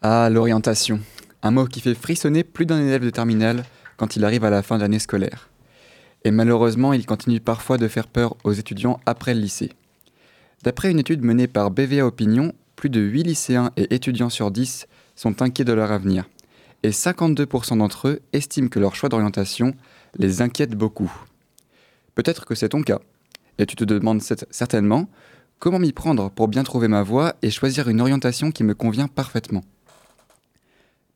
Ah, l'orientation. Un mot qui fait frissonner plus d'un élève de terminale quand il arrive à la fin de l'année scolaire. Et malheureusement, il continue parfois de faire peur aux étudiants après le lycée. D'après une étude menée par BVA Opinion, plus de 8 lycéens et étudiants sur 10 sont inquiets de leur avenir. Et 52% d'entre eux estiment que leur choix d'orientation les inquiète beaucoup. Peut-être que c'est ton cas. Et tu te demandes certainement comment m'y prendre pour bien trouver ma voie et choisir une orientation qui me convient parfaitement?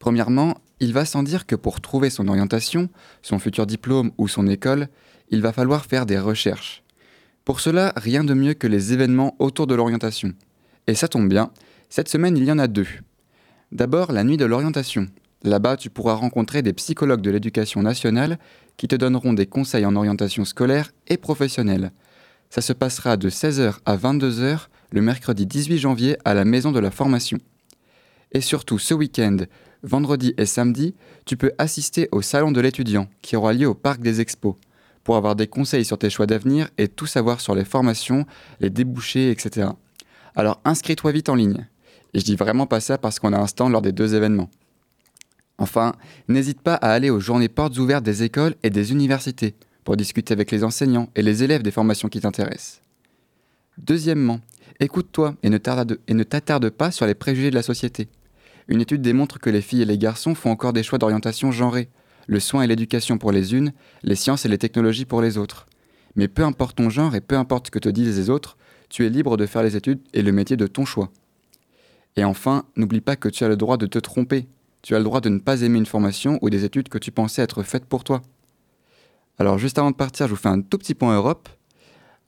Premièrement, il va sans dire que pour trouver son orientation, son futur diplôme ou son école, il va falloir faire des recherches. Pour cela, rien de mieux que les événements autour de l'orientation. Et ça tombe bien, cette semaine il y en a deux. D'abord la nuit de l'orientation. Là-bas, tu pourras rencontrer des psychologues de l'éducation nationale qui te donneront des conseils en orientation scolaire et professionnelle. Ça se passera de 16h à 22h le mercredi 18 janvier à la maison de la formation. Et surtout ce week-end, vendredi et samedi, tu peux assister au Salon de l'étudiant qui aura lieu au Parc des Expos pour avoir des conseils sur tes choix d'avenir et tout savoir sur les formations, les débouchés, etc. Alors inscris-toi vite en ligne. Et je dis vraiment pas ça parce qu'on a un stand lors des deux événements. Enfin, n'hésite pas à aller aux journées portes ouvertes des écoles et des universités pour discuter avec les enseignants et les élèves des formations qui t'intéressent. Deuxièmement, écoute-toi et ne t'attarde pas sur les préjugés de la société. Une étude démontre que les filles et les garçons font encore des choix d'orientation genrés, le soin et l'éducation pour les unes, les sciences et les technologies pour les autres. Mais peu importe ton genre et peu importe ce que te disent les autres, tu es libre de faire les études et le métier de ton choix. Et enfin, n'oublie pas que tu as le droit de te tromper. Tu as le droit de ne pas aimer une formation ou des études que tu pensais être faites pour toi. Alors juste avant de partir, je vous fais un tout petit point Europe.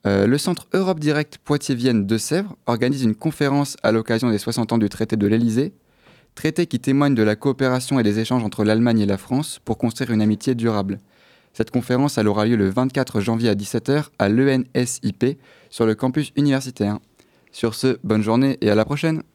Euh, le centre Europe Direct Poitiers-Vienne de Sèvres organise une conférence à l'occasion des 60 ans du traité de l'Elysée traité qui témoigne de la coopération et des échanges entre l'Allemagne et la France pour construire une amitié durable. Cette conférence aura lieu le 24 janvier à 17h à l'ENSIP sur le campus universitaire. Sur ce, bonne journée et à la prochaine